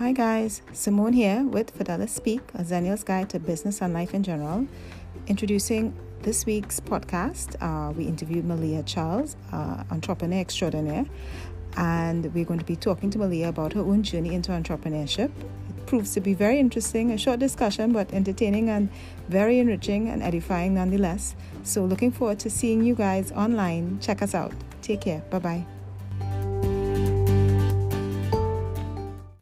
Hi guys, Simone here with Fidelis Speak, a Zennial's Guide to Business and Life in General. Introducing this week's podcast, uh, we interviewed Malia Charles, uh, entrepreneur extraordinaire, and we're going to be talking to Malia about her own journey into entrepreneurship. It proves to be very interesting, a short discussion, but entertaining and very enriching and edifying nonetheless. So, looking forward to seeing you guys online. Check us out. Take care. Bye bye.